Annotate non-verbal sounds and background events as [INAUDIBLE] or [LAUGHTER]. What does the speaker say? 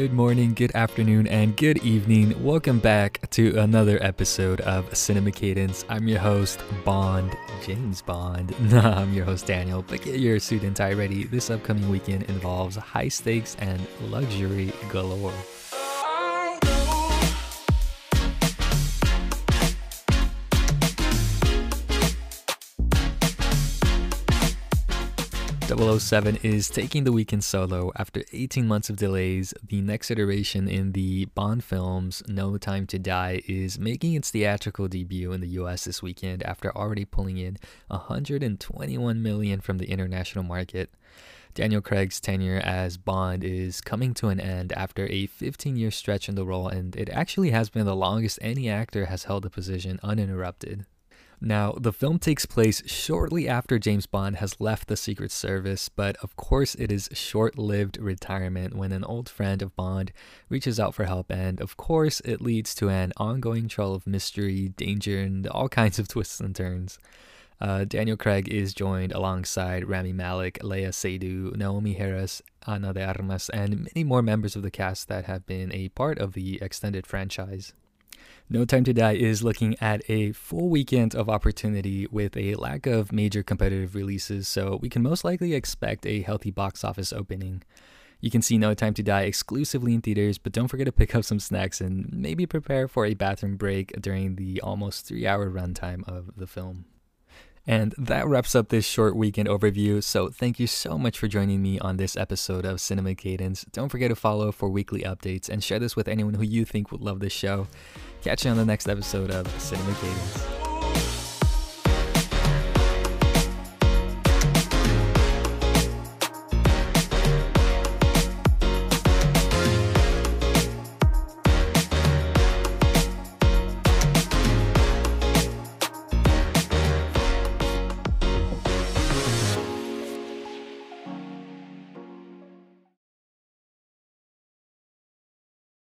Good morning, good afternoon, and good evening. Welcome back to another episode of Cinema Cadence. I'm your host, Bond, James Bond. [LAUGHS] Nah, I'm your host, Daniel. But get your suit and tie ready. This upcoming weekend involves high stakes and luxury galore. 007 is taking the weekend solo after 18 months of delays. The next iteration in the Bond films, No Time to Die, is making its theatrical debut in the US this weekend after already pulling in 121 million from the international market. Daniel Craig's tenure as Bond is coming to an end after a 15 year stretch in the role, and it actually has been the longest any actor has held the position uninterrupted. Now, the film takes place shortly after James Bond has left the Secret Service, but of course, it is short lived retirement when an old friend of Bond reaches out for help, and of course, it leads to an ongoing trail of mystery, danger, and all kinds of [LAUGHS] twists and turns. Uh, Daniel Craig is joined alongside Rami Malek, Léa Seydoux, Naomie Harris, Ana de Armas, and many more members of the cast that have been a part of the extended franchise. No Time to Die is looking at a full weekend of opportunity with a lack of major competitive releases, so we can most likely expect a healthy box office opening. You can see No Time to Die exclusively in theaters, but don't forget to pick up some snacks and maybe prepare for a bathroom break during the almost three hour runtime of the film. And that wraps up this short weekend overview. So, thank you so much for joining me on this episode of Cinema Cadence. Don't forget to follow for weekly updates and share this with anyone who you think would love this show. Catch you on the next episode of Cinema Cadence.